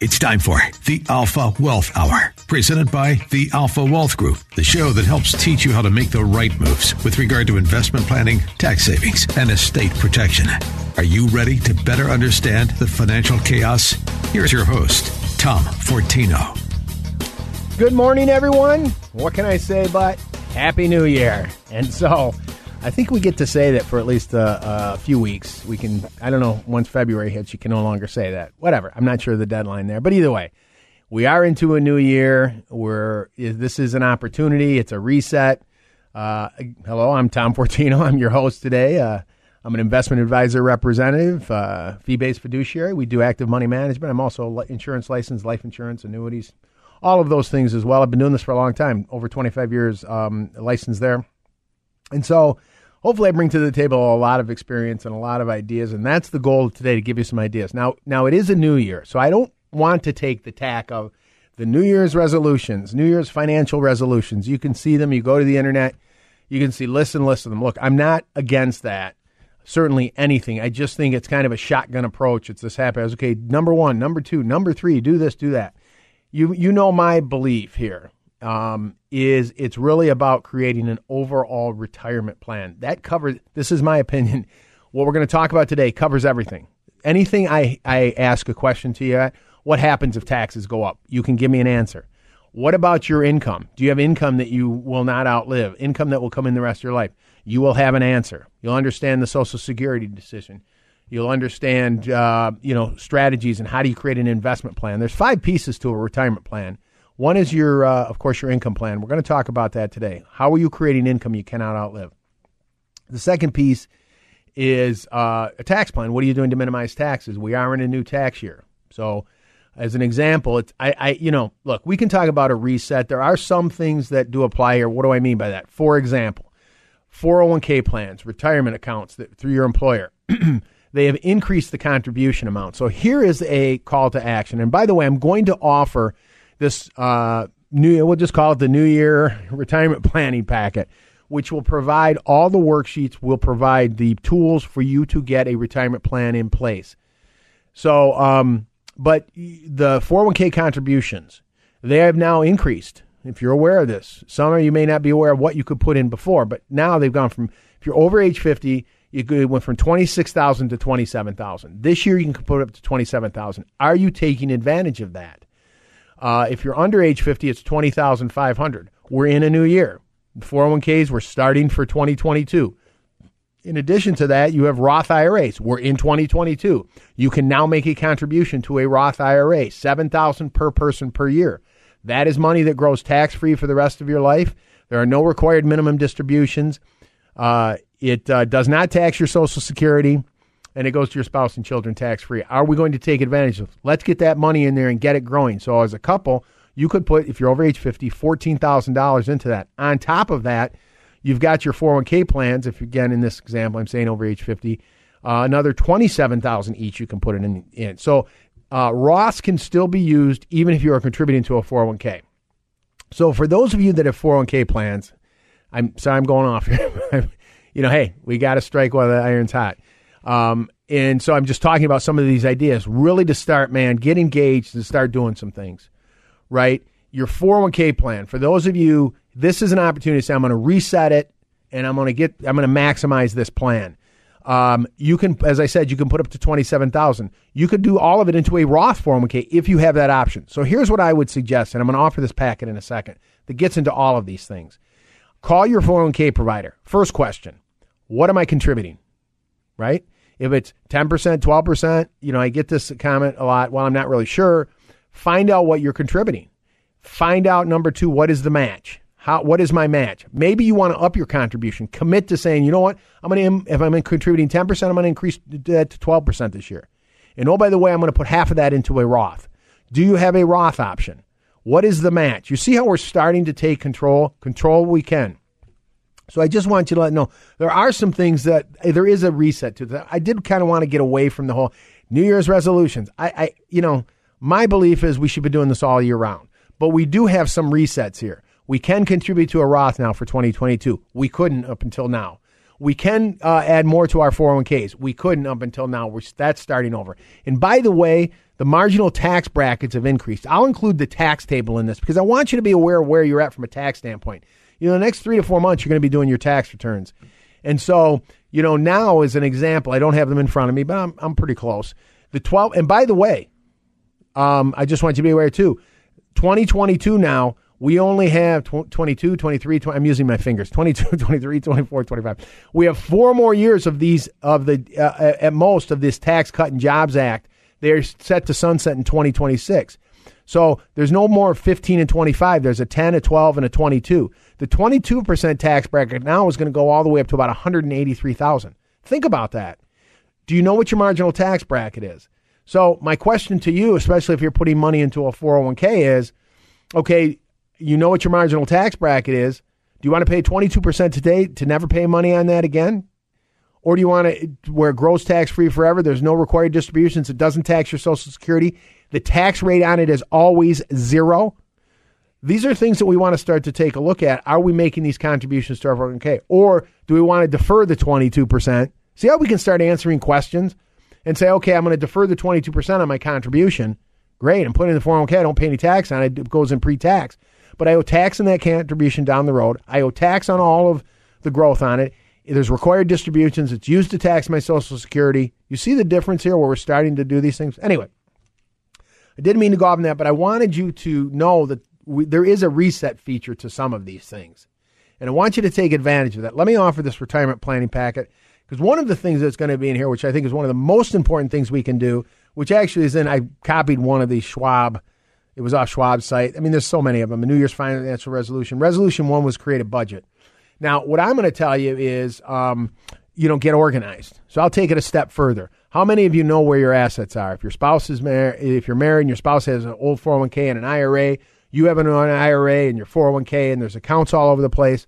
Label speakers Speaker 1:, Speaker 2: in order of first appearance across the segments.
Speaker 1: It's time for the Alpha Wealth Hour, presented by the Alpha Wealth Group, the show that helps teach you how to make the right moves with regard to investment planning, tax savings, and estate protection. Are you ready to better understand the financial chaos? Here's your host, Tom Fortino.
Speaker 2: Good morning, everyone. What can I say but Happy New Year? And so, I think we get to say that for at least a, a, few weeks. We can, I don't know, once February hits, you can no longer say that. Whatever. I'm not sure the deadline there. But either way, we are into a new year. We're, this is an opportunity, it's a reset. Uh, hello, I'm Tom Fortino. I'm your host today. Uh, I'm an investment advisor representative, uh, fee based fiduciary. We do active money management. I'm also insurance licensed, life insurance, annuities, all of those things as well. I've been doing this for a long time, over 25 years um, licensed there. And so hopefully I bring to the table a lot of experience and a lot of ideas. And that's the goal today to give you some ideas. Now, now it is a new year, so I don't want to take the tack of the New Year's resolutions, New Year's financial resolutions. You can see them. You go to the internet, you can see listen, listen them. Look, I'm not against that. Certainly anything. I just think it's kind of a shotgun approach. It's this happy. I was okay. Number one, number two, number three. Do this, do that. You you know my belief here um, is it's really about creating an overall retirement plan that covers. This is my opinion. What we're going to talk about today covers everything. Anything I, I ask a question to you, what happens if taxes go up? You can give me an answer. What about your income? Do you have income that you will not outlive? Income that will come in the rest of your life? You will have an answer. You'll understand the Social Security decision. You'll understand, uh, you know, strategies and how do you create an investment plan. There's five pieces to a retirement plan one is your, uh, of course, your income plan. We're going to talk about that today. How are you creating income you cannot outlive? The second piece is uh, a tax plan. What are you doing to minimize taxes? We are in a new tax year, so as an example, it's I, I you know look we can talk about a reset. There are some things that do apply here. What do I mean by that? For example, 401k plans, retirement accounts that through your employer. they have increased the contribution amount. So here is a call to action. And by the way, I'm going to offer this uh, new, we'll just call it the New Year retirement planning packet, which will provide all the worksheets, will provide the tools for you to get a retirement plan in place. So, um, but the 401k contributions, they have now increased. If you're aware of this, some of you may not be aware of what you could put in before, but now they've gone from, if you're over age 50, it went from 26,000 to 27,000. This year you can put up to 27,000. Are you taking advantage of that? Uh, if you're under age 50, it's 20,500. We're in a new year. 401ks, we're starting for 2022. In addition to that, you have Roth IRAs. We're in 2022. You can now make a contribution to a Roth IRA, 7000 per person per year. That is money that grows tax free for the rest of your life. There are no required minimum distributions. Uh, it uh, does not tax your Social Security and it goes to your spouse and children tax free. Are we going to take advantage of? Let's get that money in there and get it growing. So as a couple, you could put if you're over age 50, $14,000 into that. On top of that, you've got your 401k plans if again in this example I'm saying over age 50, uh, another 27,000 each you can put it in, in. So uh, Roths can still be used even if you are contributing to a 401k. So for those of you that have 401k plans, I'm sorry I'm going off here. you know, hey, we got to strike while the iron's hot. Um, and so I'm just talking about some of these ideas. Really, to start, man, get engaged and start doing some things, right? Your 401k plan. For those of you, this is an opportunity to say, I'm going to reset it and I'm going to get, I'm going to maximize this plan. Um, you can, as I said, you can put up to 27,000. You could do all of it into a Roth 401k if you have that option. So here's what I would suggest, and I'm going to offer this packet in a second that gets into all of these things. Call your 401k provider. First question What am I contributing? right? If it's 10%, 12%, you know, I get this comment a lot. Well, I'm not really sure. Find out what you're contributing. Find out number two, what is the match? How, what is my match? Maybe you want to up your contribution. Commit to saying, you know what, I'm going to, if I'm contributing 10%, I'm going to increase that to 12% this year. And oh, by the way, I'm going to put half of that into a Roth. Do you have a Roth option? What is the match? You see how we're starting to take control? Control we can. So I just want you to let know there are some things that there is a reset to that. I did kind of want to get away from the whole New Year's resolutions. I, I, you know, my belief is we should be doing this all year round, but we do have some resets here. We can contribute to a Roth now for 2022. We couldn't up until now. We can uh, add more to our 401ks. We couldn't up until now. We're, that's starting over. And by the way, the marginal tax brackets have increased. I'll include the tax table in this because I want you to be aware of where you're at from a tax standpoint. You know, the next three to four months, you're going to be doing your tax returns. And so, you know, now as an example, I don't have them in front of me, but I'm, I'm pretty close. The 12, and by the way, um, I just want you to be aware too, 2022 now, we only have 22, 23, 20, I'm using my fingers, 22, 23, 24, 25. We have four more years of these, of the, uh, at most, of this Tax Cut and Jobs Act. They're set to sunset in 2026. So there's no more 15 and 25. There's a 10, a 12, and a 22. The 22% tax bracket now is going to go all the way up to about 183,000. Think about that. Do you know what your marginal tax bracket is? So my question to you, especially if you're putting money into a 401k is, okay, you know what your marginal tax bracket is. Do you want to pay 22% today to never pay money on that again? Or do you want to where gross tax free forever? There's no required distributions. It doesn't tax your Social Security. The tax rate on it is always zero. These are things that we want to start to take a look at. Are we making these contributions to our 401k? Or do we want to defer the 22%? See how we can start answering questions and say, okay, I'm going to defer the 22% on my contribution. Great. I'm putting in the 401k. I don't pay any tax on it. It goes in pre tax but I owe tax on that contribution down the road. I owe tax on all of the growth on it. There's required distributions. It's used to tax my Social Security. You see the difference here where we're starting to do these things? Anyway, I didn't mean to go off on that, but I wanted you to know that we, there is a reset feature to some of these things. And I want you to take advantage of that. Let me offer this retirement planning packet because one of the things that's going to be in here, which I think is one of the most important things we can do, which actually is in, I copied one of these Schwab it was off Schwab's site. I mean, there's so many of them. The New Year's financial resolution. Resolution one was create a budget. Now, what I'm going to tell you is, um, you know, get organized. So I'll take it a step further. How many of you know where your assets are? If your spouse is married, if you're married and your spouse has an old 401k and an IRA, you have an IRA and your 401k, and there's accounts all over the place.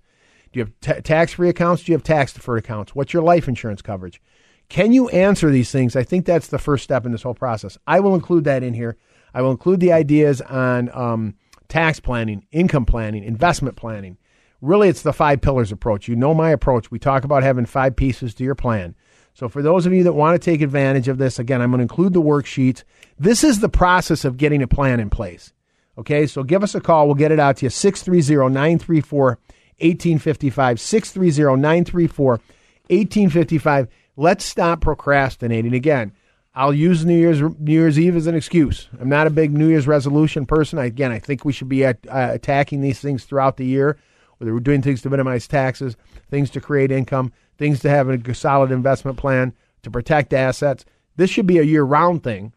Speaker 2: Do you have t- tax-free accounts? Do you have tax-deferred accounts? What's your life insurance coverage? Can you answer these things? I think that's the first step in this whole process. I will include that in here. I will include the ideas on um, tax planning, income planning, investment planning. Really, it's the five pillars approach. You know my approach. We talk about having five pieces to your plan. So, for those of you that want to take advantage of this, again, I'm going to include the worksheets. This is the process of getting a plan in place. Okay, so give us a call. We'll get it out to you 630 934 1855. 630 934 1855. Let's stop procrastinating. Again, I'll use New Year's New Year's Eve as an excuse. I'm not a big New Year's resolution person. Again, I think we should be at, uh, attacking these things throughout the year, whether we're doing things to minimize taxes, things to create income, things to have a solid investment plan to protect assets. This should be a year-round thing.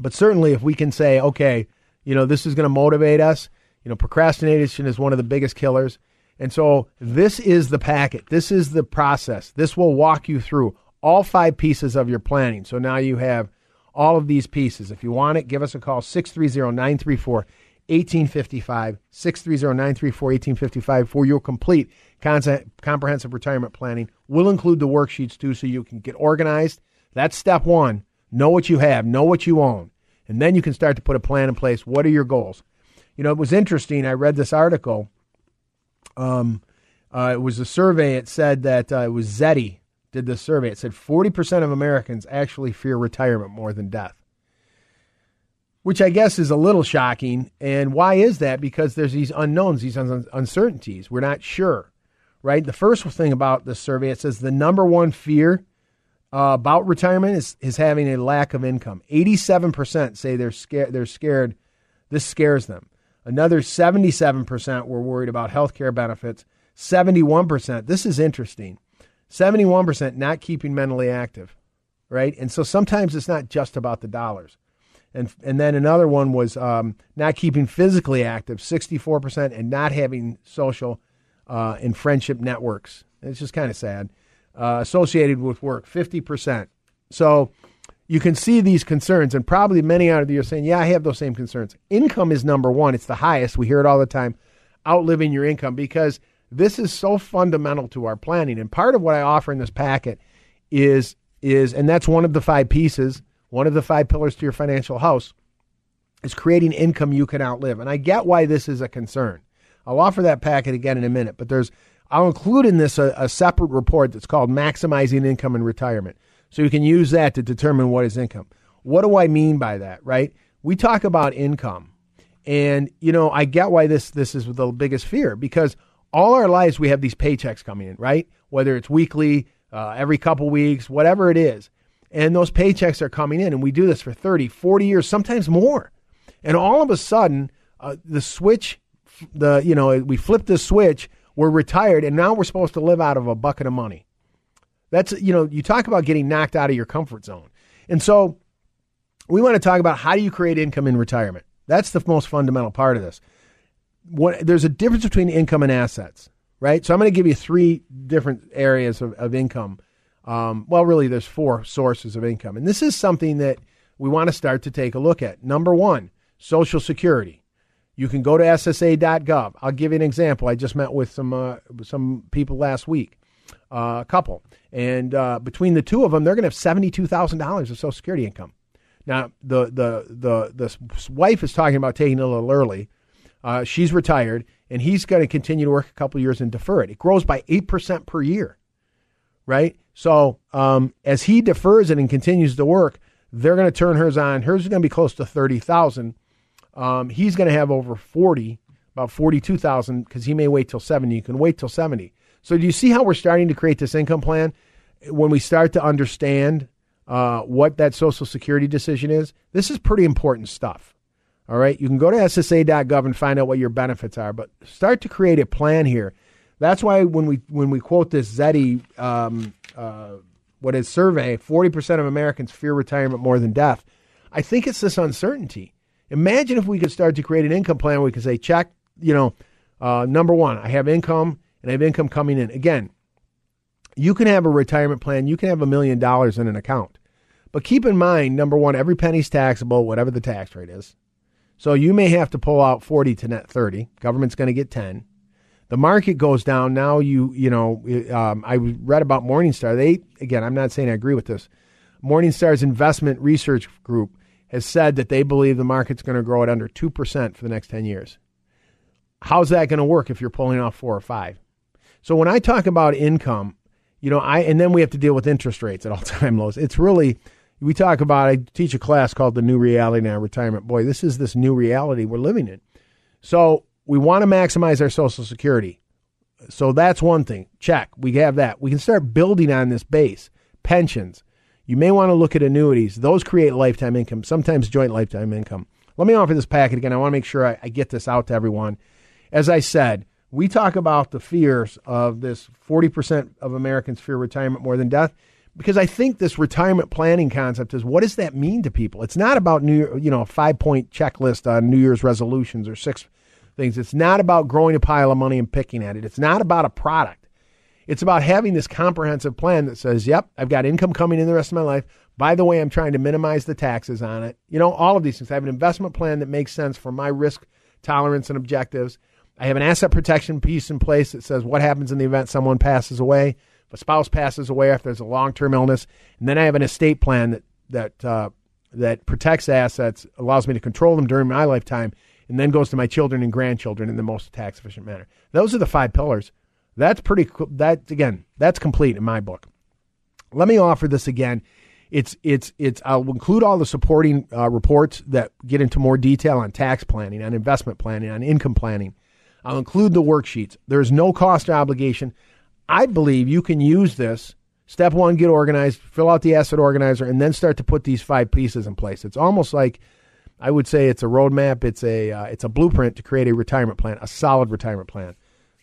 Speaker 2: But certainly, if we can say, okay, you know, this is going to motivate us. You know, procrastination is one of the biggest killers. And so this is the packet. This is the process. This will walk you through all five pieces of your planning. So now you have all of these pieces. If you want it, give us a call 630 934 1855. 630 934 1855 for your complete comprehensive retirement planning. We'll include the worksheets too so you can get organized. That's step one. Know what you have, know what you own. And then you can start to put a plan in place. What are your goals? You know, it was interesting. I read this article. Um, uh, it was a survey. It said that uh, it was Zety did this survey. It said 40% of Americans actually fear retirement more than death, which I guess is a little shocking. And why is that? Because there's these unknowns, these un- uncertainties. We're not sure, right? The first thing about this survey, it says the number one fear uh, about retirement is, is having a lack of income. 87% say they're scared. They're scared. This scares them. Another 77% were worried about health care benefits. 71%, this is interesting. 71% not keeping mentally active, right? And so sometimes it's not just about the dollars. And, and then another one was um, not keeping physically active, 64%, and not having social uh, and friendship networks. It's just kind of sad. Uh, associated with work, 50%. So, you can see these concerns, and probably many out of you are saying, Yeah, I have those same concerns. Income is number one, it's the highest. We hear it all the time outliving your income because this is so fundamental to our planning. And part of what I offer in this packet is, is and that's one of the five pieces, one of the five pillars to your financial house, is creating income you can outlive. And I get why this is a concern. I'll offer that packet again in a minute, but there's I'll include in this a, a separate report that's called Maximizing Income in Retirement. So you can use that to determine what is income. What do I mean by that, right? We talk about income. And you know, I get why this this is the biggest fear because all our lives we have these paychecks coming in, right? Whether it's weekly, uh, every couple weeks, whatever it is. And those paychecks are coming in and we do this for 30, 40 years, sometimes more. And all of a sudden, uh, the switch the you know, we flip the switch, we're retired and now we're supposed to live out of a bucket of money. That's, you know, you talk about getting knocked out of your comfort zone. And so we want to talk about how do you create income in retirement? That's the most fundamental part of this. What, there's a difference between income and assets, right? So I'm going to give you three different areas of, of income. Um, well, really, there's four sources of income. And this is something that we want to start to take a look at. Number one, Social Security. You can go to SSA.gov. I'll give you an example. I just met with some uh, some people last week uh, couple, and uh, between the two of them, they're going to have seventy-two thousand dollars of Social Security income. Now, the the the the wife is talking about taking it a little early. Uh, she's retired, and he's going to continue to work a couple years and defer it. It grows by eight percent per year, right? So um, as he defers it and continues to work, they're going to turn hers on. Hers is going to be close to thirty thousand. Um, he's going to have over forty, about forty-two thousand, because he may wait till seventy. You can wait till seventy. So do you see how we're starting to create this income plan? When we start to understand uh, what that Social Security decision is, this is pretty important stuff. All right, you can go to SSA.gov and find out what your benefits are, but start to create a plan here. That's why when we when we quote this Zety, um, uh, what is survey, forty percent of Americans fear retirement more than death. I think it's this uncertainty. Imagine if we could start to create an income plan. Where we could say, check, you know, uh, number one, I have income and I have income coming in. Again, you can have a retirement plan, you can have a million dollars in an account. But keep in mind, number one, every penny's taxable, whatever the tax rate is. So you may have to pull out 40 to net 30. Government's going to get 10. The market goes down. Now you, you know, um, I read about Morningstar. They, again, I'm not saying I agree with this. Morningstar's investment research group has said that they believe the market's going to grow at under 2% for the next 10 years. How's that going to work if you're pulling off four or five? So when I talk about income, you know, I and then we have to deal with interest rates at all time lows. It's really we talk about I teach a class called the new reality now retirement. Boy, this is this new reality we're living in. So we want to maximize our social security. So that's one thing. Check. We have that. We can start building on this base. Pensions. You may want to look at annuities. Those create lifetime income, sometimes joint lifetime income. Let me offer this packet again. I want to make sure I, I get this out to everyone. As I said, we talk about the fears of this 40% of Americans fear retirement more than death because I think this retirement planning concept is what does that mean to people? It's not about new, you know, a five point checklist on New Year's resolutions or six things. It's not about growing a pile of money and picking at it. It's not about a product. It's about having this comprehensive plan that says, yep, I've got income coming in the rest of my life. By the way, I'm trying to minimize the taxes on it. You know, all of these things. I have an investment plan that makes sense for my risk tolerance and objectives. I have an asset protection piece in place that says what happens in the event someone passes away, if a spouse passes away, if there's a long term illness, and then I have an estate plan that that uh, that protects assets, allows me to control them during my lifetime, and then goes to my children and grandchildren in the most tax efficient manner. Those are the five pillars. That's pretty. That again, that's complete in my book. Let me offer this again. It's it's it's. I'll include all the supporting uh, reports that get into more detail on tax planning, on investment planning, on income planning I'll include the worksheets. There's no cost or obligation. I believe you can use this. Step one, get organized, fill out the asset organizer, and then start to put these five pieces in place. It's almost like I would say it's a roadmap. It's a uh, it's a blueprint to create a retirement plan, a solid retirement plan.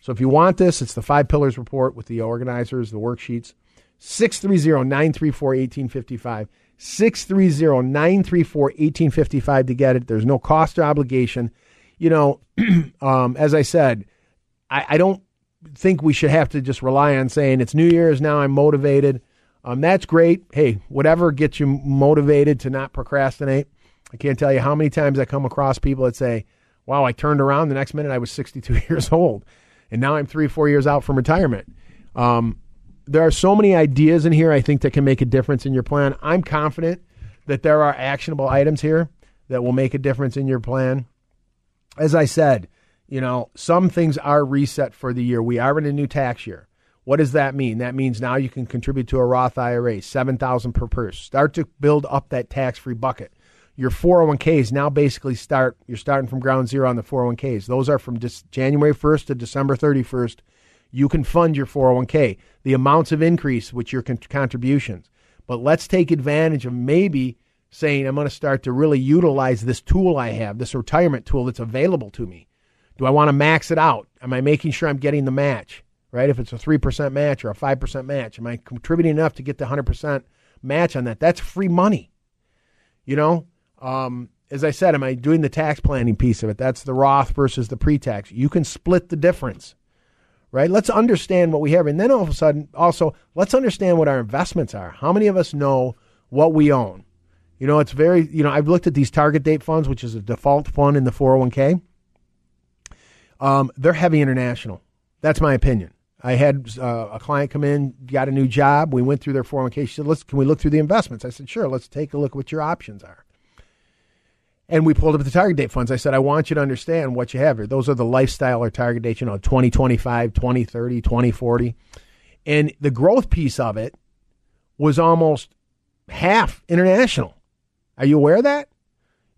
Speaker 2: So if you want this, it's the five pillars report with the organizers, the worksheets. 630-934-1855. 630-934-1855 to get it. There's no cost or obligation you know, um, as I said, I, I, don't think we should have to just rely on saying it's New Year's now. I'm motivated. Um, that's great. Hey, whatever gets you motivated to not procrastinate. I can't tell you how many times I come across people that say, wow, I turned around the next minute I was 62 years old, and now I'm three, four years out from retirement. Um, there are so many ideas in here I think that can make a difference in your plan. I'm confident that there are actionable items here that will make a difference in your plan. As I said, you know, some things are reset for the year. We are in a new tax year. What does that mean? That means now you can contribute to a Roth IRA, 7000 per person. Start to build up that tax-free bucket. Your 401ks now basically start you're starting from ground zero on the 401ks. Those are from January 1st to December 31st. You can fund your 401k. The amounts of increase with your con- contributions. But let's take advantage of maybe saying I'm going to start to really utilize this tool I have, this retirement tool that's available to me. Do I want to max it out? Am I making sure I'm getting the match? right? If it's a 3% match or a 5% match, am I contributing enough to get the 100% match on that? That's free money. You know, um, as I said, am I doing the tax planning piece of it? That's the Roth versus the pre tax. You can split the difference, right? Let's understand what we have. And then all of a sudden, also, let's understand what our investments are. How many of us know what we own? You know, it's very, you know, I've looked at these target date funds, which is a default fund in the 401k. Um, they're heavy international. That's my opinion. I had uh, a client come in, got a new job. We went through their 401k. She said, "Let's can we look through the investments?" I said, "Sure. Let's take a look at what your options are." And we pulled up the target date funds. I said, "I want you to understand what you have here. Those are the lifestyle or target dates, you know, 2025, 2030, 2040." And the growth piece of it was almost half international. Are you aware of that?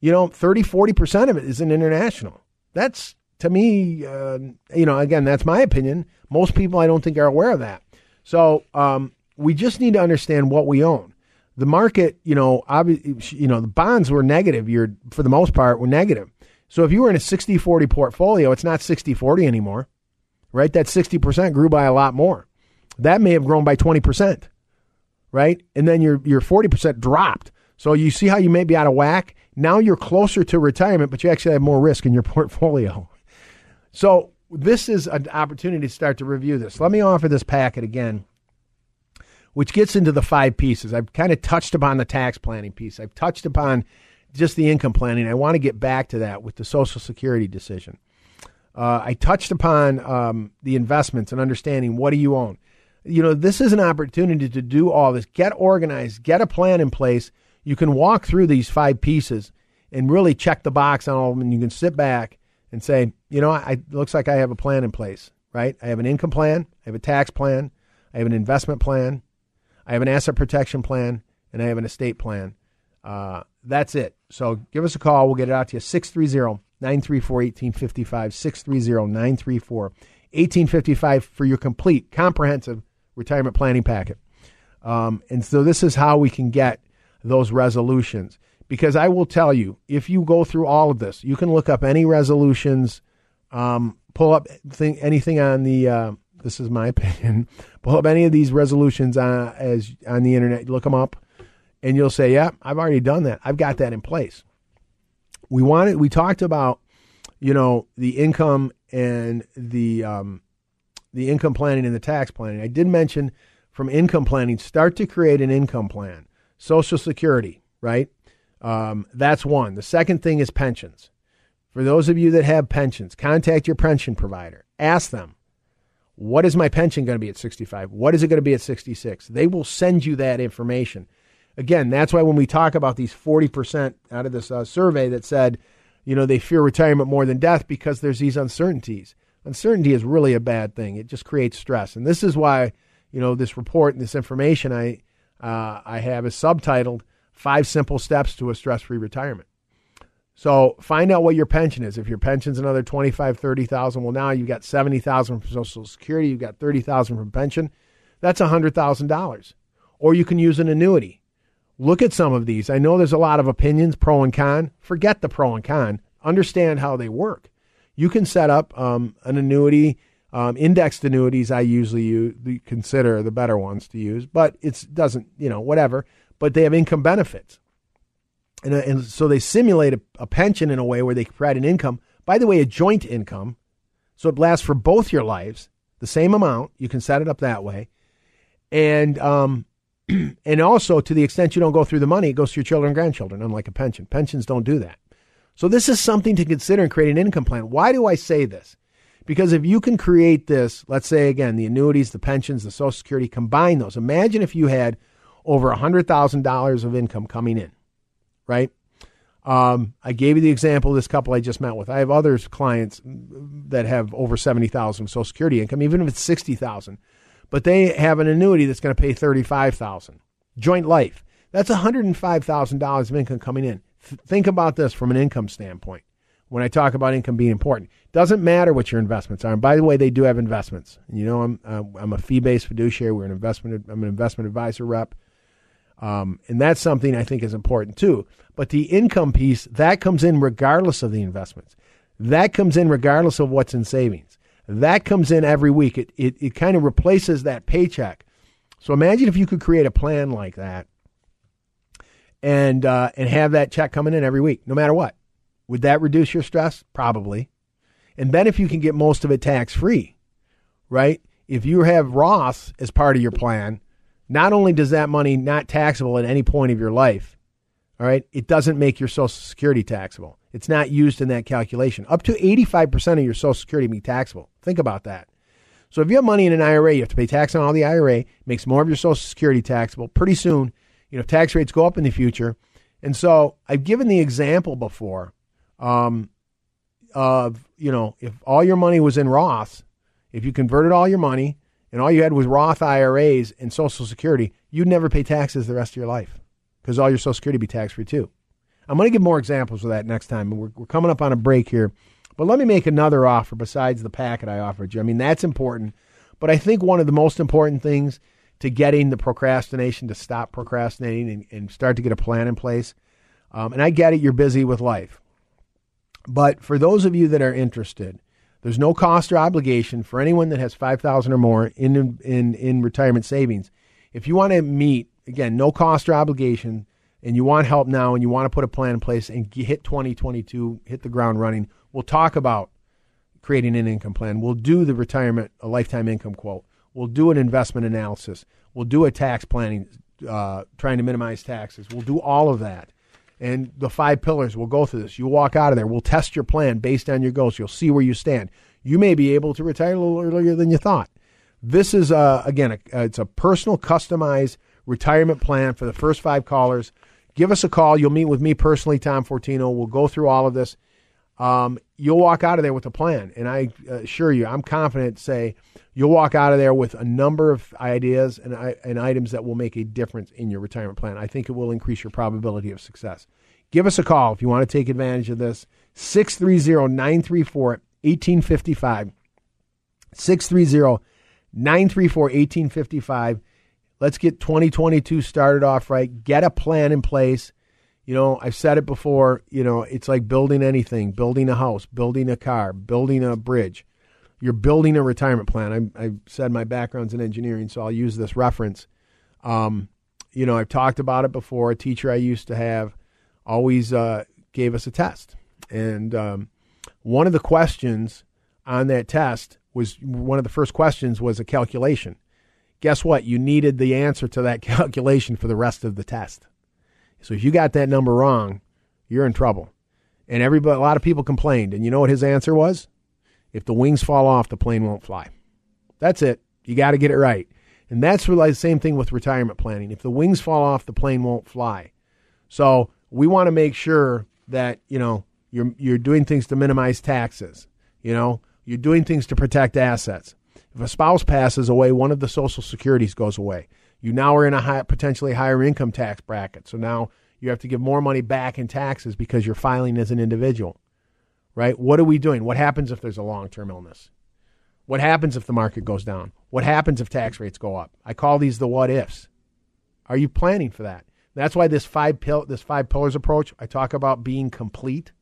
Speaker 2: You know, 30, 40% of it is in international. That's to me, uh, you know, again, that's my opinion. Most people, I don't think, are aware of that. So um, we just need to understand what we own. The market, you know, obviously, you know, the bonds were negative. You're for the most part were negative. So if you were in a 60-40 portfolio, it's not 60-40 anymore, right? That 60% grew by a lot more. That may have grown by 20%, right? And then your your 40% dropped. So you see how you may be out of whack. Now you're closer to retirement, but you actually have more risk in your portfolio. So this is an opportunity to start to review this. Let me offer this packet again, which gets into the five pieces. I've kind of touched upon the tax planning piece. I've touched upon just the income planning. I want to get back to that with the Social Security decision. Uh, I touched upon um, the investments and understanding what do you own. You know, this is an opportunity to do all this. Get organized, get a plan in place. You can walk through these five pieces and really check the box on all of them, and you can sit back and say, you know, I, looks like I have a plan in place, right? I have an income plan, I have a tax plan, I have an investment plan, I have an asset protection plan, and I have an estate plan. Uh, that's it. So give us a call. We'll get it out to you. 630 934 1855. 630 934 1855 for your complete, comprehensive retirement planning packet. Um, and so this is how we can get those resolutions. Because I will tell you, if you go through all of this, you can look up any resolutions, um, pull up thing, anything on the. Uh, this is my opinion. Pull up any of these resolutions on as on the internet. Look them up, and you'll say, "Yeah, I've already done that. I've got that in place." We wanted. We talked about, you know, the income and the um, the income planning and the tax planning. I did mention from income planning, start to create an income plan. Social Security, right? Um, that's one. The second thing is pensions. For those of you that have pensions, contact your pension provider. Ask them, what is my pension going to be at 65? What is it going to be at 66? They will send you that information. Again, that's why when we talk about these 40% out of this uh, survey that said, you know, they fear retirement more than death because there's these uncertainties. Uncertainty is really a bad thing. It just creates stress. And this is why, you know, this report and this information I, uh, I have is subtitled Five Simple Steps to a Stress Free Retirement. So find out what your pension is. If your pension's another 25, 30,000, well now you've got 70,000 from Social Security, you've got 30,000 from pension. That's $100,000. Or you can use an annuity. Look at some of these. I know there's a lot of opinions, pro and con. Forget the pro and con. Understand how they work. You can set up um, an annuity. Um, indexed annuities, I usually use, consider the better ones to use, but it doesn't, you know, whatever but they have income benefits. And, uh, and so they simulate a, a pension in a way where they provide an income. By the way, a joint income. So it lasts for both your lives, the same amount. You can set it up that way. And um, and also, to the extent you don't go through the money, it goes to your children and grandchildren, unlike a pension. Pensions don't do that. So, this is something to consider and create an income plan. Why do I say this? Because if you can create this, let's say again, the annuities, the pensions, the Social Security, combine those. Imagine if you had over $100,000 of income coming in, right? Um, I gave you the example of this couple I just met with. I have other clients that have over 70,000 Social Security income, even if it's 60,000 but they have an annuity that's going to pay 35000 Joint life. That's $105,000 of income coming in. Th- think about this from an income standpoint. When I talk about income being important, doesn't matter what your investments are. And by the way, they do have investments. You know, I'm uh, I'm a fee-based fiduciary. We're an investment. I'm an investment advisor rep, um, and that's something I think is important too. But the income piece that comes in regardless of the investments. That comes in regardless of what's in savings. That comes in every week. It, it, it kind of replaces that paycheck. So imagine if you could create a plan like that and, uh, and have that check coming in every week, no matter what. Would that reduce your stress? Probably. And then if you can get most of it tax free, right? If you have Roth as part of your plan, not only does that money not taxable at any point of your life, all right, it doesn't make your Social Security taxable. It's not used in that calculation. Up to 85% of your Social Security be taxable. Think about that. So if you have money in an IRA, you have to pay tax on all the IRA, makes more of your Social Security taxable. Pretty soon, you know, tax rates go up in the future. And so I've given the example before um, of, you know, if all your money was in Roth, if you converted all your money and all you had was Roth IRAs and Social Security, you'd never pay taxes the rest of your life because all your Social Security would be tax free too. I'm going to give more examples of that next time. We're, we're coming up on a break here. But let me make another offer besides the packet I offered you. I mean, that's important. But I think one of the most important things to getting the procrastination to stop procrastinating and, and start to get a plan in place. Um, and I get it, you're busy with life. But for those of you that are interested, there's no cost or obligation for anyone that has 5000 or more in, in, in retirement savings. If you want to meet, again, no cost or obligation, and you want help now and you want to put a plan in place and hit 2022, hit the ground running, we'll talk about creating an income plan. We'll do the retirement, a lifetime income quote. We'll do an investment analysis. We'll do a tax planning, uh, trying to minimize taxes. We'll do all of that. And the five pillars, we'll go through this. You walk out of there. We'll test your plan based on your goals. You'll see where you stand. You may be able to retire a little earlier than you thought. This is, uh, again, a, it's a personal, customized retirement plan for the first five callers give us a call. You'll meet with me personally, Tom Fortino. We'll go through all of this. Um, you'll walk out of there with a plan. And I assure you, I'm confident to say you'll walk out of there with a number of ideas and, and items that will make a difference in your retirement plan. I think it will increase your probability of success. Give us a call if you want to take advantage of this. 630 934 1855. 630 934 1855. Let's get 2022 started off right. Get a plan in place. You know, I've said it before, you know, it's like building anything, building a house, building a car, building a bridge. You're building a retirement plan. I, I said my background's in engineering, so I'll use this reference. Um, you know, I've talked about it before. A teacher I used to have always uh, gave us a test. And um, one of the questions on that test was one of the first questions was a calculation guess what? You needed the answer to that calculation for the rest of the test. So if you got that number wrong, you're in trouble. And everybody, a lot of people complained. And you know what his answer was? If the wings fall off, the plane won't fly. That's it. You got to get it right. And that's the same thing with retirement planning. If the wings fall off, the plane won't fly. So we want to make sure that, you know, you're, you're doing things to minimize taxes. You know, you're doing things to protect assets. If a spouse passes away, one of the social securities goes away. You now are in a high, potentially higher income tax bracket. So now you have to give more money back in taxes because you're filing as an individual. Right? What are we doing? What happens if there's a long term illness? What happens if the market goes down? What happens if tax rates go up? I call these the what ifs. Are you planning for that? That's why this five pill, this five pillars approach, I talk about being complete.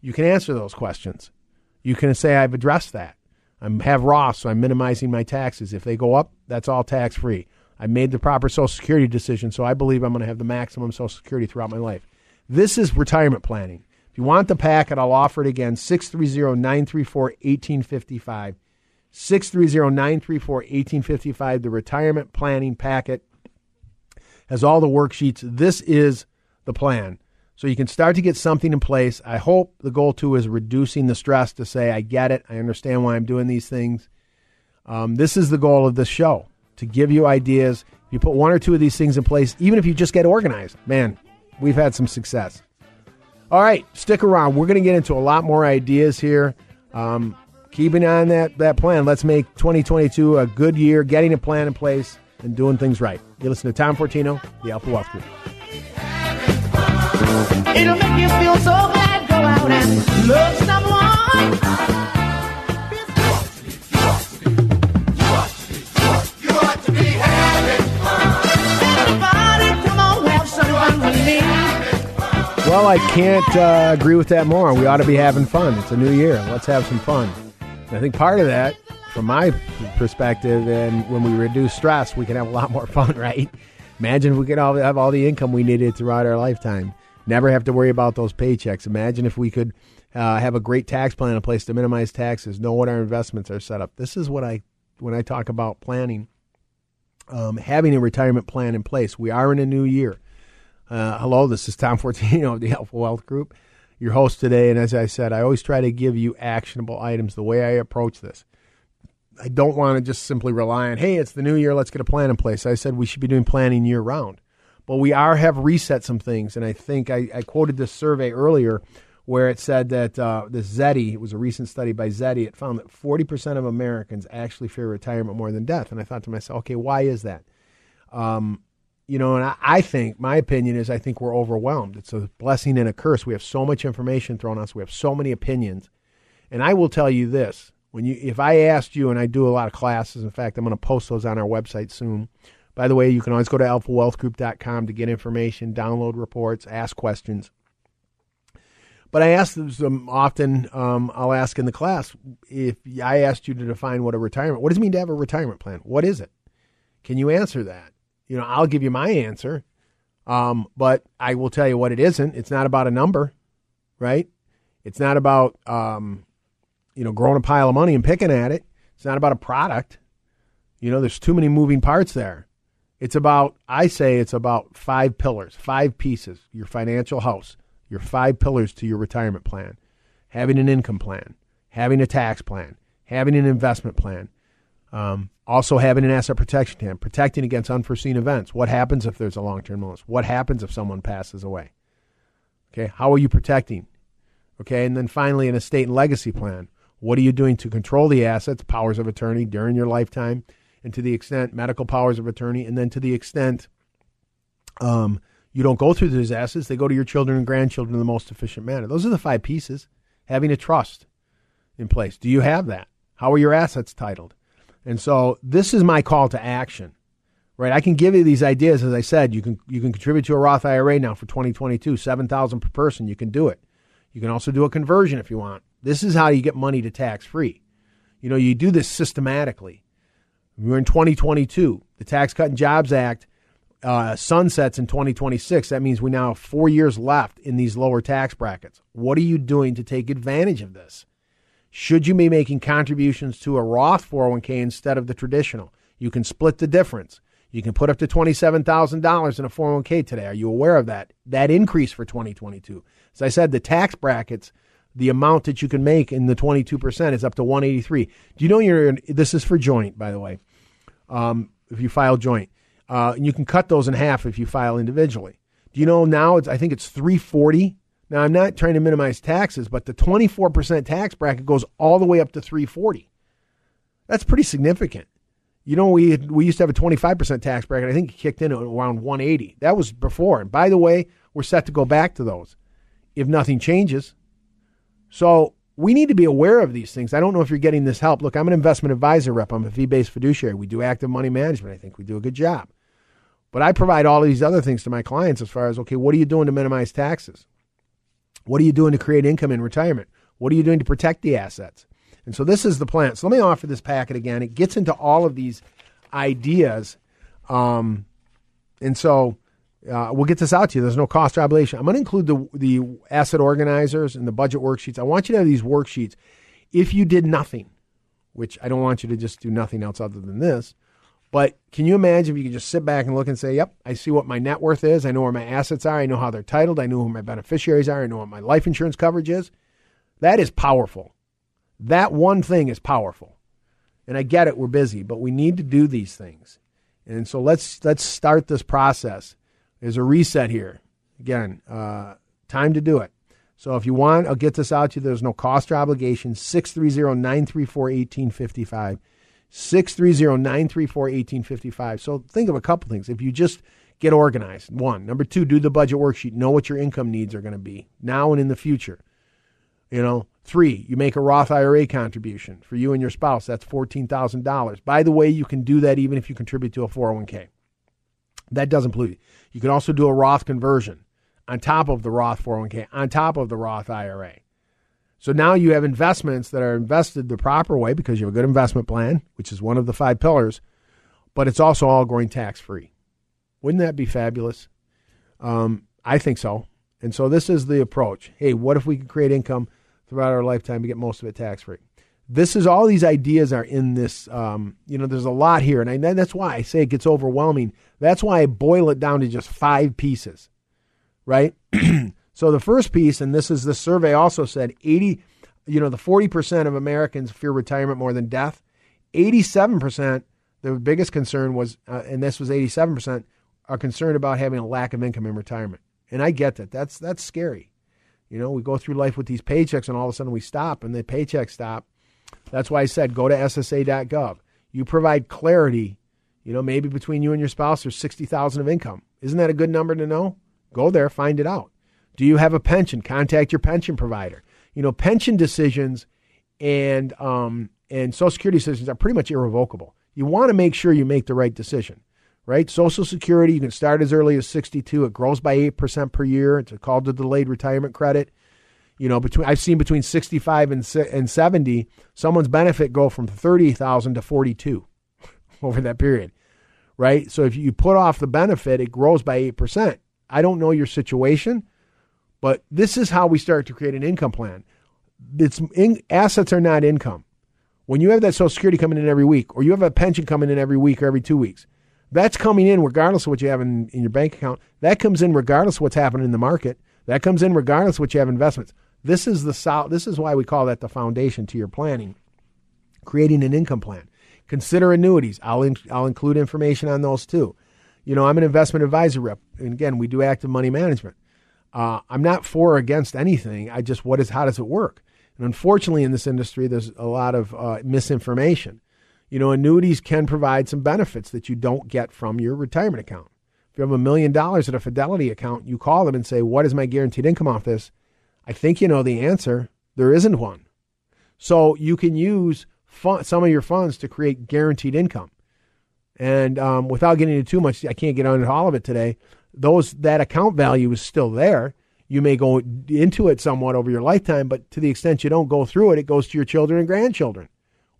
Speaker 2: You can answer those questions. You can say I've addressed that. I have Roth, so I'm minimizing my taxes. If they go up, that's all tax free. I made the proper Social Security decision, so I believe I'm going to have the maximum Social Security throughout my life. This is retirement planning. If you want the packet, I'll offer it again 630 934 1855. 630 934 1855, the retirement planning packet. has all the worksheets. This is the plan. So you can start to get something in place. I hope the goal too is reducing the stress to say, I get it. I understand why I'm doing these things. Um, this is the goal of this show to give you ideas. If you put one or two of these things in place, even if you just get organized, man, we've had some success. All right, stick around. We're going to get into a lot more ideas here. Um, keeping on that, that plan. Let's make 2022 a good year, getting a plan in place and doing things right. You listen to Tom Fortino, the Alpha Wealth Group. It'll make you feel so bad. Go out and love someone. Well, I can't uh, agree with that more. We ought to be having fun. It's a new year. Let's have some fun. And I think part of that, from my perspective, and when we reduce stress, we can have a lot more fun, right? Imagine if we could all have all the income we needed throughout our lifetime. Never have to worry about those paychecks. Imagine if we could uh, have a great tax plan in place to minimize taxes, know what our investments are set up. This is what I when I talk about planning, um, having a retirement plan in place. We are in a new year. Uh, hello, this is Tom Fortino of the Alpha Wealth Group, your host today. And as I said, I always try to give you actionable items the way I approach this. I don't want to just simply rely on, hey, it's the new year, let's get a plan in place. I said we should be doing planning year round. But we are have reset some things. And I think I, I quoted this survey earlier where it said that uh, the Zety, it was a recent study by Zety, it found that 40% of Americans actually fear retirement more than death. And I thought to myself, okay, why is that? Um, you know, and I, I, think my opinion is I think we're overwhelmed. It's a blessing and a curse. We have so much information thrown at us. We have so many opinions, and I will tell you this: when you, if I asked you, and I do a lot of classes. In fact, I'm going to post those on our website soon. By the way, you can always go to alphawealthgroup.com to get information, download reports, ask questions. But I ask them often. Um, I'll ask in the class if I asked you to define what a retirement. What does it mean to have a retirement plan? What is it? Can you answer that? you know, I'll give you my answer. Um, but I will tell you what it isn't. It's not about a number, right? It's not about, um, you know, growing a pile of money and picking at it. It's not about a product. You know, there's too many moving parts there. It's about, I say it's about five pillars, five pieces, your financial house, your five pillars to your retirement plan, having an income plan, having a tax plan, having an investment plan, um, also, having an asset protection plan, protecting against unforeseen events. What happens if there's a long term illness? What happens if someone passes away? Okay, how are you protecting? Okay, and then finally, an estate and legacy plan. What are you doing to control the assets, powers of attorney during your lifetime, and to the extent medical powers of attorney, and then to the extent um, you don't go through those assets, they go to your children and grandchildren in the most efficient manner. Those are the five pieces. Having a trust in place. Do you have that? How are your assets titled? And so this is my call to action. Right, I can give you these ideas. As I said, you can you can contribute to a Roth IRA now for 2022, seven thousand per person. You can do it. You can also do a conversion if you want. This is how you get money to tax free. You know, you do this systematically. We're in 2022. The Tax Cut and Jobs Act uh, sunsets in 2026. That means we now have four years left in these lower tax brackets. What are you doing to take advantage of this? Should you be making contributions to a Roth 401k instead of the traditional? You can split the difference. You can put up to $27,000 in a 401k today. Are you aware of that? That increase for 2022. As I said, the tax brackets, the amount that you can make in the 22% is up to 183. Do you know you're, this is for joint, by the way, um, if you file joint. Uh, and you can cut those in half if you file individually. Do you know now it's, I think it's 340 now, I'm not trying to minimize taxes, but the 24% tax bracket goes all the way up to 340. That's pretty significant. You know, we we used to have a 25% tax bracket. I think it kicked in around 180. That was before. And by the way, we're set to go back to those if nothing changes. So we need to be aware of these things. I don't know if you're getting this help. Look, I'm an investment advisor rep. I'm a fee based fiduciary. We do active money management. I think we do a good job. But I provide all these other things to my clients as far as, okay, what are you doing to minimize taxes? What are you doing to create income in retirement? What are you doing to protect the assets? And so this is the plan. So let me offer this packet again. It gets into all of these ideas. Um, and so uh, we'll get this out to you. There's no cost or obligation. I'm going to include the, the asset organizers and the budget worksheets. I want you to have these worksheets. If you did nothing, which I don't want you to just do nothing else other than this, But can you imagine if you could just sit back and look and say, yep, I see what my net worth is. I know where my assets are. I know how they're titled. I know who my beneficiaries are. I know what my life insurance coverage is. That is powerful. That one thing is powerful. And I get it, we're busy, but we need to do these things. And so let's let's start this process. There's a reset here. Again, uh, time to do it. So if you want, I'll get this out to you. There's no cost or obligation. 630 934 1855. 630 934 1855. So think of a couple things. If you just get organized, one. Number two, do the budget worksheet. Know what your income needs are going to be now and in the future. You know, three, you make a Roth IRA contribution for you and your spouse. That's $14,000. By the way, you can do that even if you contribute to a 401k. That doesn't pollute you. You can also do a Roth conversion on top of the Roth 401k, on top of the Roth IRA. So now you have investments that are invested the proper way because you have a good investment plan, which is one of the five pillars, but it's also all going tax free. Wouldn't that be fabulous? Um, I think so. And so this is the approach. Hey, what if we could create income throughout our lifetime to get most of it tax free? This is all these ideas are in this. Um, you know, there's a lot here, and I, that's why I say it gets overwhelming. That's why I boil it down to just five pieces, right? so the first piece, and this is the survey also said 80, you know, the 40% of Americans fear retirement more than death. 87%, the biggest concern was, uh, and this was 87%, are concerned about having a lack of income in retirement. And I get that. That's that's scary. You know, we go through life with these paychecks and all of a sudden we stop and the paychecks stop. That's why I said go to ssa.gov. You provide clarity, you know, maybe between you and your spouse there's 60,000 of income. Isn't that a good number to know? Go there, find it out. Do you have a pension? Contact your pension provider. You know, pension decisions and um, and Social Security decisions are pretty much irrevocable. You want to make sure you make the right decision right? Social Security, you can start as early as 62. It grows by 8% per year. It's called the delayed retirement credit. You know, between I've seen between 65 and and 70, someone's benefit go from 30,000 to 42 over that period. Right? So if you put off the benefit, it grows by 8%. I don't know your situation, but this is how we start to create an income plan. It's in, assets are not income. When you have that Social Security coming in every week, or you have a pension coming in every week or every two weeks, that's coming in regardless of what you have in, in your bank account. That comes in regardless of what's happening in the market. That comes in regardless of what you have investments. This is the this is why we call that the foundation to your planning. Creating an income plan. Consider annuities. I'll in, I'll include information on those too. You know, I'm an investment advisor rep, and again, we do active money management. Uh, I'm not for or against anything. I just what is how does it work? And unfortunately, in this industry, there's a lot of uh, misinformation you know, annuities can provide some benefits that you don't get from your retirement account. If you have a million dollars at a Fidelity account, you call them and say, What is my guaranteed income off this? I think you know the answer. There isn't one. So you can use fun, some of your funds to create guaranteed income. And um, without getting into too much, I can't get into all of it today. Those that account value is still there. You may go into it somewhat over your lifetime, but to the extent you don't go through it, it goes to your children and grandchildren.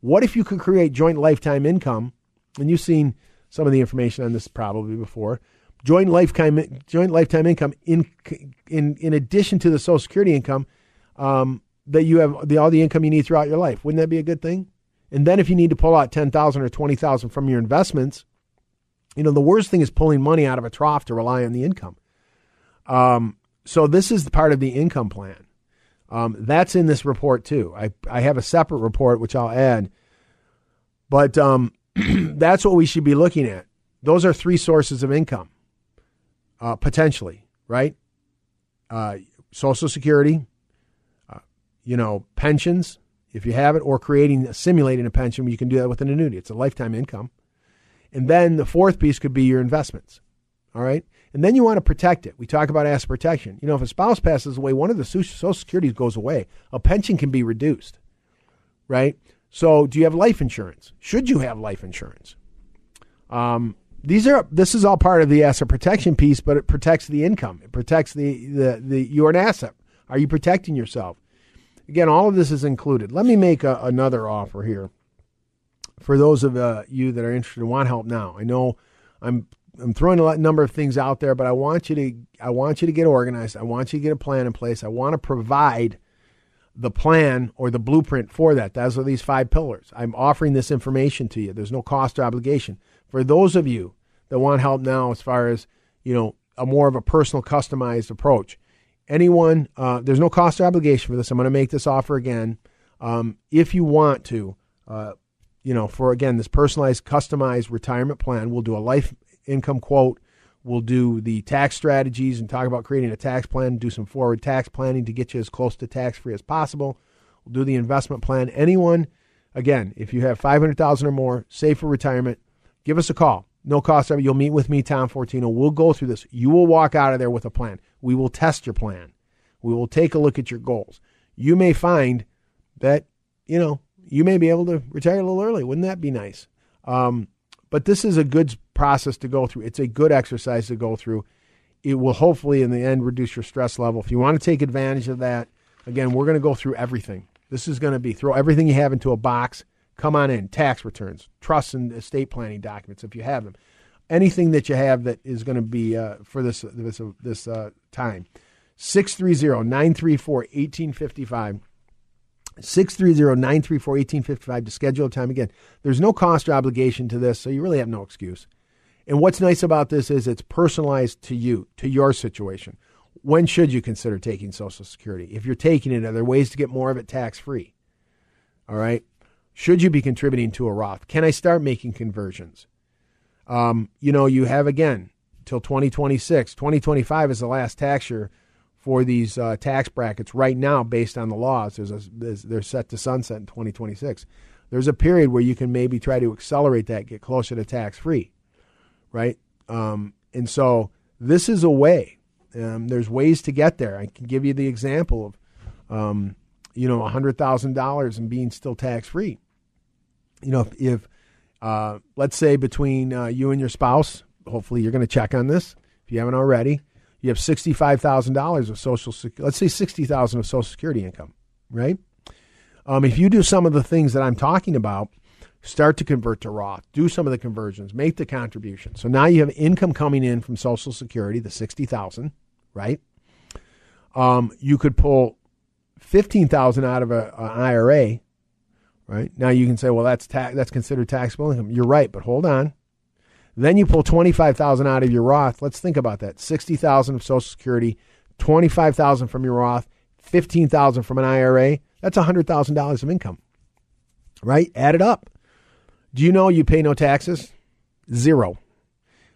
Speaker 2: What if you could create joint lifetime income? And you've seen some of the information on this probably before. Joint lifetime joint lifetime income in in in addition to the Social Security income um, that you have the all the income you need throughout your life. Wouldn't that be a good thing? And then if you need to pull out ten thousand or twenty thousand from your investments, you know the worst thing is pulling money out of a trough to rely on the income. Um, so this is the part of the income plan. Um, that's in this report too. I, I have a separate report which I'll add, but um, that's what we should be looking at. Those are three sources of income, uh, potentially, right? Uh, Social Security, uh, you know, pensions, if you have it, or creating, simulating a pension, you can do that with an annuity. It's a lifetime income. And then the fourth piece could be your investments. All right. And then you want to protect it. We talk about asset protection. You know, if a spouse passes away, one of the Social Securities goes away. A pension can be reduced, right? So, do you have life insurance? Should you have life insurance? Um, these are this is all part of the asset protection piece, but it protects the income. It protects the the, the you're an asset. Are you protecting yourself? Again, all of this is included. Let me make a, another offer here for those of uh, you that are interested and want help now. I know I'm I'm throwing a number of things out there, but I want you to I want you to get organized. I want you to get a plan in place. I want to provide the plan or the blueprint for that. Those are these five pillars. I'm offering this information to you. There's no cost or obligation. For those of you that want help now, as far as you know, a more of a personal, customized approach. Anyone, uh, there's no cost or obligation for this. I'm going to make this offer again. Um, if you want to, uh, you know, for again this personalized, customized retirement plan, we'll do a life income quote. We'll do the tax strategies and talk about creating a tax plan. Do some forward tax planning to get you as close to tax free as possible. We'll do the investment plan. Anyone, again, if you have five hundred thousand or more, save for retirement, give us a call. No cost. You'll meet with me, Tom Fortino. We'll go through this. You will walk out of there with a plan. We will test your plan. We will take a look at your goals. You may find that, you know, you may be able to retire a little early. Wouldn't that be nice? Um, but this is a good process to go through. It's a good exercise to go through. It will hopefully, in the end, reduce your stress level. If you want to take advantage of that, again, we're going to go through everything. This is going to be throw everything you have into a box come on in. Tax returns, trusts and estate planning documents, if you have them. Anything that you have that is going to be uh, for this this this uh, time. 630-934-1855. 630-934-1855 to schedule a time again. There's no cost or obligation to this, so you really have no excuse. And what's nice about this is it's personalized to you, to your situation. When should you consider taking Social Security? If you're taking it, are there ways to get more of it tax free? All right. Should you be contributing to a Roth? Can I start making conversions? Um, you know, you have again till 2026. 2025 is the last tax year for these uh, tax brackets right now based on the laws. There's a, there's, they're set to sunset in 2026. There's a period where you can maybe try to accelerate that, get closer to tax free, right? Um, and so this is a way. Um, there's ways to get there. I can give you the example of, um, you know, $100,000 and being still tax free you know, if, if uh, let's say between uh, you and your spouse, hopefully you're going to check on this if you haven't already. You have sixty-five thousand dollars of social. Security, let's say sixty thousand of Social Security income, right? Um, if you do some of the things that I'm talking about, start to convert to Roth, do some of the conversions, make the contribution. So now you have income coming in from Social Security, the sixty thousand, right? Um, you could pull fifteen thousand out of an IRA right? Now you can say, well, that's ta- that's considered taxable income. You're right, but hold on. Then you pull twenty five thousand out of your Roth. Let's think about that: sixty thousand of Social Security, twenty five thousand from your Roth, fifteen thousand from an IRA. That's hundred thousand dollars of income, right? Add it up. Do you know you pay no taxes? Zero.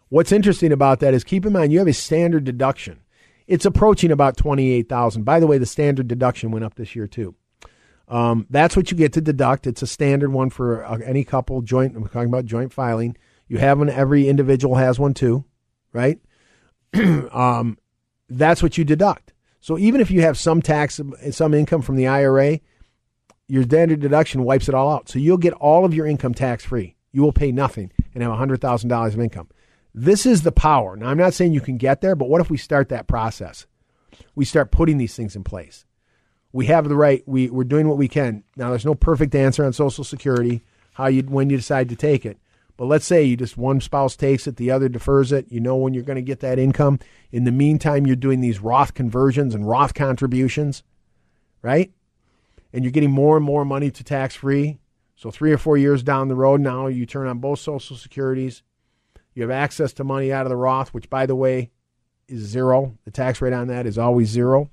Speaker 2: What's interesting about that is keep in mind you have a standard deduction. It's approaching about twenty eight thousand. By the way, the standard deduction went up this year too. Um, that's what you get to deduct. It's a standard one for uh, any couple joint. I'm talking about joint filing. You have one. Every individual has one too, right? um, that's what you deduct. So even if you have some tax, some income from the IRA, your standard deduction wipes it all out. So you'll get all of your income tax free. You will pay nothing and have $100,000 of income. This is the power. Now, I'm not saying you can get there, but what if we start that process? We start putting these things in place we have the right. We we're doing what we can. Now, there's no perfect answer on Social Security. How you when you decide to take it, but let's say you just one spouse takes it, the other defers it. You know when you're going to get that income. In the meantime, you're doing these Roth conversions and Roth contributions, right? And you're getting more and more money to tax free. So three or four years down the road, now you turn on both Social Securities. You have access to money out of the Roth, which, by the way, is zero. The tax rate on that is always zero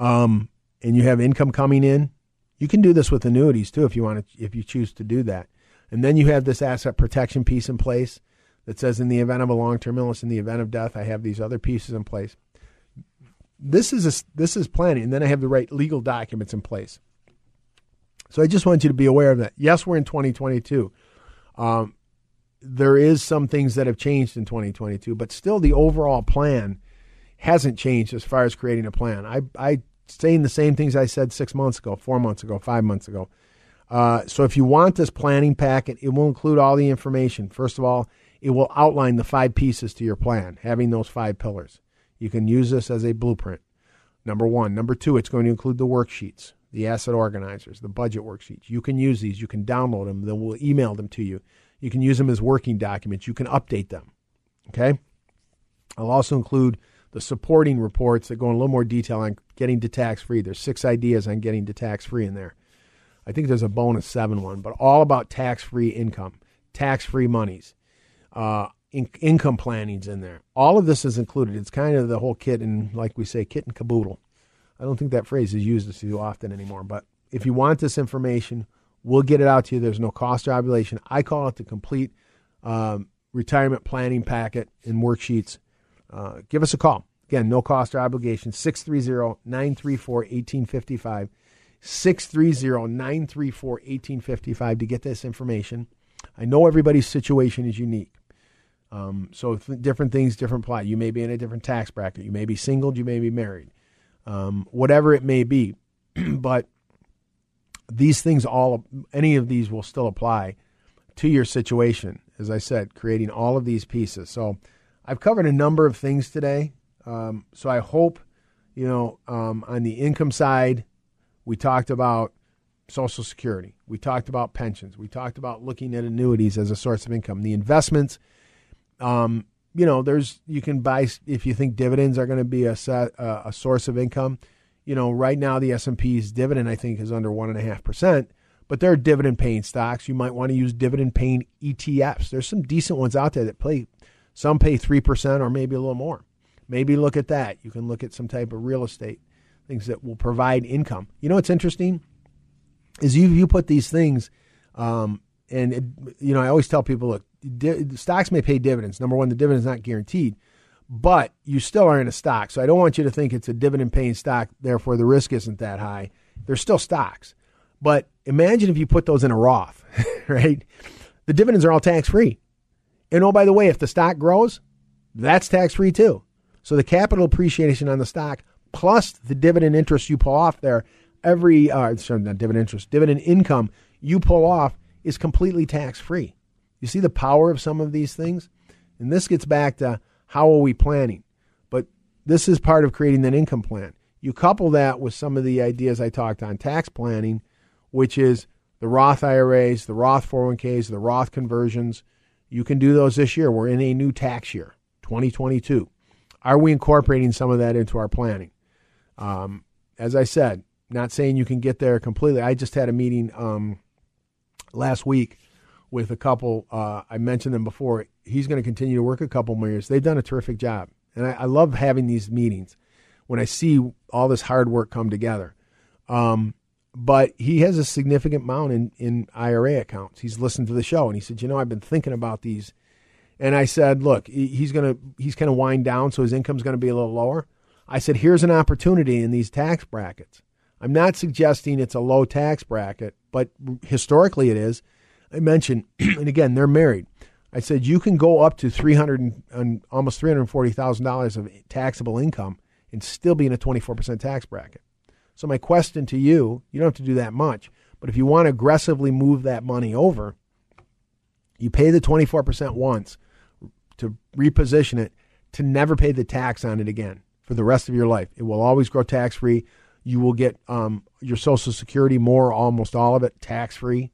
Speaker 2: um, and you have income coming in, you can do this with annuities too if you want to, if you choose to do that. And then you have this asset protection piece in place that says in the event of a long-term illness, in the event of death, I have these other pieces in place. This is a, this is planning, and then I have the right legal documents in place. So I just want you to be aware of that. Yes, we're in 2022. Um, there is some things that have changed in 2022, but still the overall plan hasn't changed as far as creating a plan. I, I saying the same things I said six months ago, four months ago, five months ago. Uh, so if you want this planning packet, it will include all the information. First of all, it will outline the five pieces to your plan, having those five pillars. You can use this as a blueprint. Number one. Number two, it's going to include the worksheets, the asset organizers, the budget worksheets. You can use these. You can download them. Then we'll email them to you. You can use them as working documents. You can update them. Okay? I'll also include the supporting reports that go in a little more detail on getting to tax free. There's six ideas on getting to tax free in there. I think there's a bonus seven one, but all about tax free income, tax free monies, uh, in, income planning's in there. All of this is included. It's kind of the whole kit and, like we say, kit and caboodle. I don't think that phrase is used too often anymore. But if you want this information, we'll get it out to you. There's no cost or obligation. I call it the complete um, retirement planning packet and worksheets. Uh, give us a call. Again, no cost or obligation. 630 934 1855. 630 934 1855 to get this information. I know everybody's situation is unique. Um, so th- different things, different plot. You may be in a different tax bracket. You may be single. You may be married. Um, whatever it may be, but these things all, any of these will still apply to your situation. As I said, creating all of these pieces. So I've covered a number of things today. Um, so I hope, you know, um, on the income side, we talked about Social Security. We talked about pensions. We talked about looking at annuities as a source of income. The investments, um, you know, there's you can buy if you think dividends are going to be a set, uh, a source of income. You know, right now the S and P's dividend I think is under one and a half percent, but there are dividend paying stocks. You might want to use dividend paying ETFs. There's some decent ones out there that pay. Some pay three percent or maybe a little more. Maybe look at that. You can look at some type of real estate things that will provide income. You know what's interesting is you you put these things, um, and it, you know I always tell people look di- stocks may pay dividends. Number one, the dividend is not guaranteed, but you still are in a stock. So I don't want you to think it's a dividend paying stock, therefore the risk isn't that high. They're still stocks. But imagine if you put those in a Roth, right? The dividends are all tax free. And oh, by the way, if the stock grows, that's tax free too. So the capital appreciation on the stock plus the dividend interest you pull off there every uh, sorry, not dividend interest, dividend income you pull off is completely tax free. You see the power of some of these things? And this gets back to how are we planning? But this is part of creating that income plan. You couple that with some of the ideas I talked on tax planning, which is the Roth IRAs, the Roth 401ks, the Roth conversions. You can do those this year. We're in a new tax year, 2022. Are we incorporating some of that into our planning? Um, as I said, not saying you can get there completely. I just had a meeting um, last week with a couple. Uh, I mentioned them before. He's going to continue to work a couple more years. They've done a terrific job, and I, I love having these meetings when I see all this hard work come together. Um, but he has a significant amount in, in IRA accounts. He's listened to the show, and he said, "You know, I've been thinking about these." And I said, "Look, he's going to he's going to wind down, so his income's going to be a little lower." I said, "Here's an opportunity in these tax brackets." I'm not suggesting it's a low tax bracket, but historically it is. I mentioned, and again, they're married. I said you can go up to three hundred and almost three hundred forty thousand dollars of taxable income and still be in a twenty four percent tax bracket. So my question to you, you don't have to do that much, but if you want to aggressively move that money over, you pay the twenty four percent once to reposition it to never pay the tax on it again for the rest of your life. It will always grow tax free. You will get um, your Social Security more, almost all of it, tax free.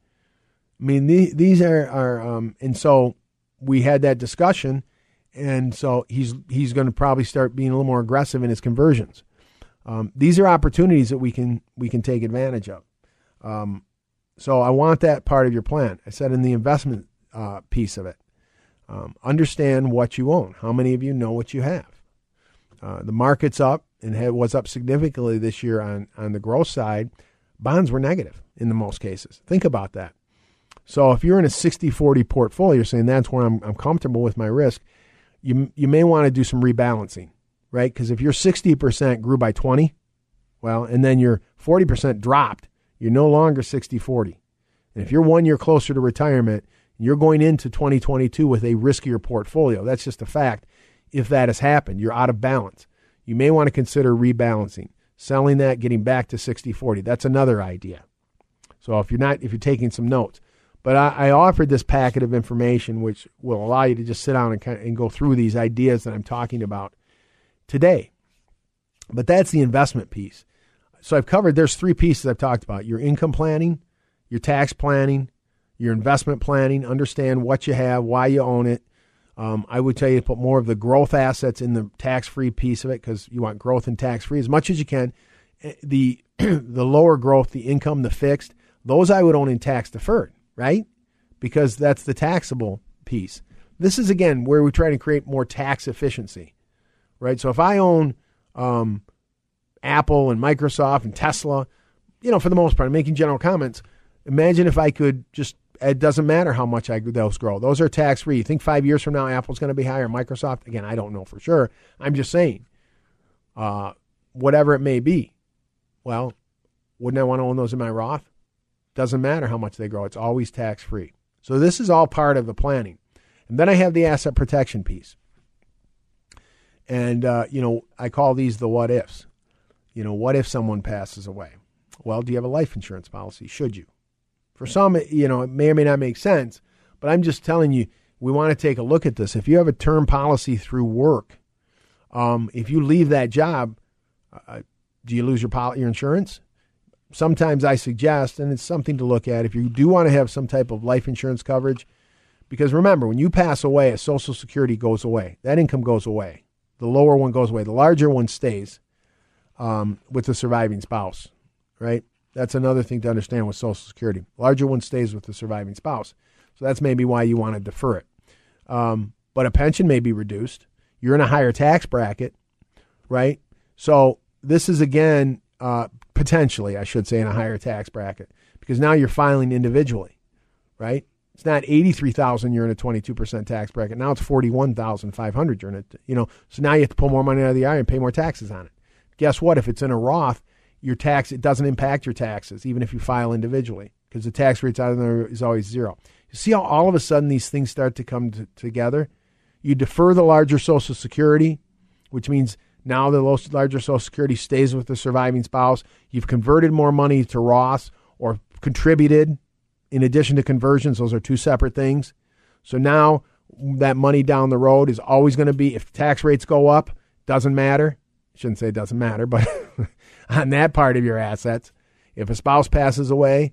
Speaker 2: I mean, the, these are, are um, and so we had that discussion, and so he's he's going to probably start being a little more aggressive in his conversions. Um, these are opportunities that we can we can take advantage of. Um, so I want that part of your plan. I said in the investment uh, piece of it, um, understand what you own. How many of you know what you have? Uh, the market's up and was up significantly this year on, on the growth side. Bonds were negative in the most cases. Think about that. So if you're in a 60-40 portfolio, you're saying that's where I'm, I'm comfortable with my risk, you, you may want to do some rebalancing, right? Because if your 60% grew by 20, well, and then your 40% dropped, you're no longer 60-40. And if you're one year closer to retirement, you're going into 2022 with a riskier portfolio. That's just a fact. If that has happened, you're out of balance. You may want to consider rebalancing, selling that, getting back to 60-40. That's another idea. So if you're not, if you're taking some notes, but I, I, offered this packet of information which will allow you to just sit down and, kind of, and go through these ideas that I'm talking about today. But that's the investment piece. So I've covered, there's three pieces I've talked about your income planning, your tax planning, your investment planning, understand what you have, why you own it. Um, I would tell you to put more of the growth assets in the tax free piece of it because you want growth and tax free as much as you can. Eh, the the lower growth, the income, the fixed, those I would own in tax deferred right? because that's the taxable piece. This is again where we try to create more tax efficiency, right? So if I own um, Apple and Microsoft and Tesla, you know, for the most part, I'm making general comments. Imagine if I could just it doesn't matter how much I those grow. Those are tax free. You think five years from now Apple's going to be higher? Microsoft again, I don't know for sure. I'm just saying, uh, whatever it may be. Well, wouldn't I want to own those in my Roth? Doesn't matter how much they grow. It's always tax free. So this is all part of the planning. And then I have the asset protection piece. And, uh, you know, I call these the what ifs. You know, what if someone passes away? Well, do you have a life insurance policy? Should you? For some, you know, it may or may not make sense, but I'm just telling you, we want to take a look at this. If you have a term policy through work, um, if you leave that job, uh, do you lose your pol- your insurance? Sometimes I suggest, and it's something to look at, if you do want to have some type of life insurance coverage, because remember, when you pass away, a Social Security goes away. That income goes away. The lower one goes away. The larger one stays um, with the surviving spouse, right? That's another thing to understand with Social Security. Larger one stays with the surviving spouse. So that's maybe why you want to defer it. Um, but a pension may be reduced. You're in a higher tax bracket, right? So this is again uh, potentially, I should say, in a higher tax bracket because now you're filing individually, right? It's not eighty three thousand. You're in a twenty two percent tax bracket. Now it's forty one thousand five hundred. You're in it. You know, so now you have to pull more money out of the IRA and pay more taxes on it. Guess what? If it's in a Roth, your tax it doesn't impact your taxes even if you file individually because the tax rate out there is always zero. You see how all of a sudden these things start to come to, together. You defer the larger Social Security, which means now the larger Social Security stays with the surviving spouse. You've converted more money to Roth or contributed in addition to conversions. Those are two separate things. So now that money down the road is always going to be, if tax rates go up, doesn't matter. Shouldn't say doesn't matter, but on that part of your assets, if a spouse passes away,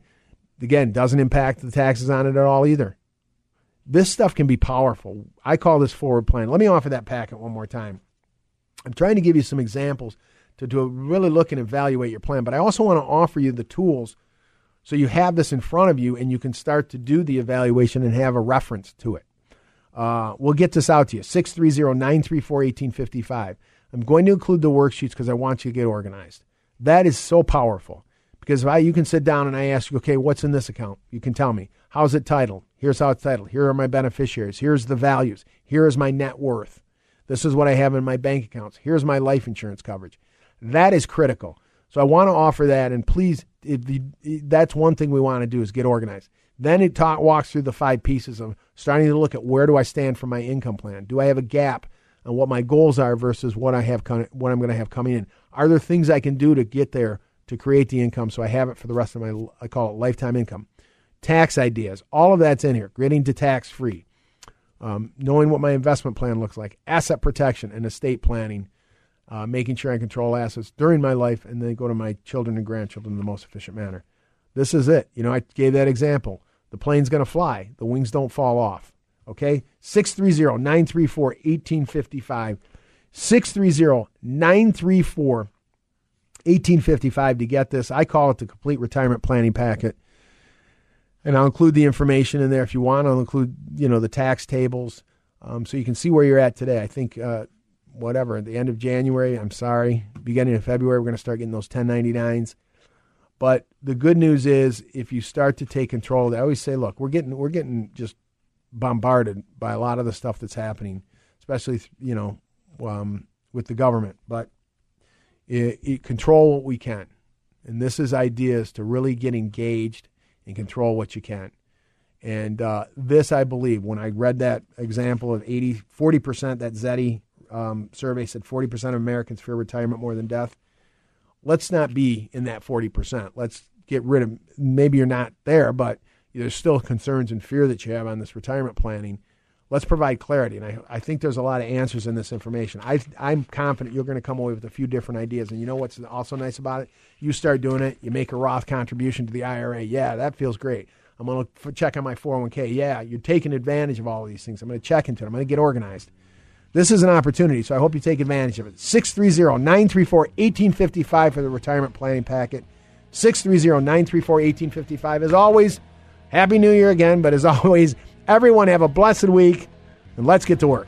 Speaker 2: again, doesn't impact the taxes on it at all either. This stuff can be powerful. I call this forward plan. Let me offer that packet one more time. I'm trying to give you some examples to, to really look and evaluate your plan, but I also want to offer you the tools so you have this in front of you and you can start to do the evaluation and have a reference to it. Uh, we'll get this out to you 630 934 1855. I'm going to include the worksheets because I want you to get organized. That is so powerful because if I, you can sit down and I ask you, okay, what's in this account? You can tell me. How's it titled? Here's how it's titled. Here are my beneficiaries. Here's the values. Here is my net worth. This is what I have in my bank accounts. Here's my life insurance coverage. That is critical. So I want to offer that, and please, you, that's one thing we want to do is get organized. Then it talk, walks through the five pieces of starting to look at where do I stand for my income plan? Do I have a gap on what my goals are versus what I have what I'm going to have coming in? Are there things I can do to get there to create the income so I have it for the rest of my I call it lifetime income? Tax ideas, all of that's in here. Getting to tax free um, knowing what my investment plan looks like, asset protection and estate planning, uh, making sure I control assets during my life, and then go to my children and grandchildren in the most efficient manner. This is it. You know, I gave that example. The plane's going to fly, the wings don't fall off. Okay? 630 934 1855. 630 934 1855 to get this. I call it the complete retirement planning packet and I'll include the information in there if you want. I'll include you know the tax tables, um, so you can see where you're at today. I think uh, whatever at the end of January. I'm sorry, beginning of February, we're going to start getting those 1099s. But the good news is, if you start to take control, I always say, look, we're getting we're getting just bombarded by a lot of the stuff that's happening, especially you know um, with the government. But it, it control what we can, and this is ideas to really get engaged and control what you can. And uh, this, I believe, when I read that example of 80, 40%, that Zety um, survey said 40% of Americans fear retirement more than death. Let's not be in that 40%. Let's get rid of, maybe you're not there, but there's still concerns and fear that you have on this retirement planning. Let's provide clarity. And I, I think there's a lot of answers in this information. I, I'm confident you're going to come away with a few different ideas. And you know what's also nice about it? You start doing it, you make a Roth contribution to the IRA. Yeah, that feels great. I'm going to check on my 401k. Yeah, you're taking advantage of all of these things. I'm going to check into it. I'm going to get organized. This is an opportunity, so I hope you take advantage of it. 630 934 1855 for the retirement planning packet. 630 934 1855. As always, Happy New Year again. But as always, everyone have a blessed week, and let's get to work.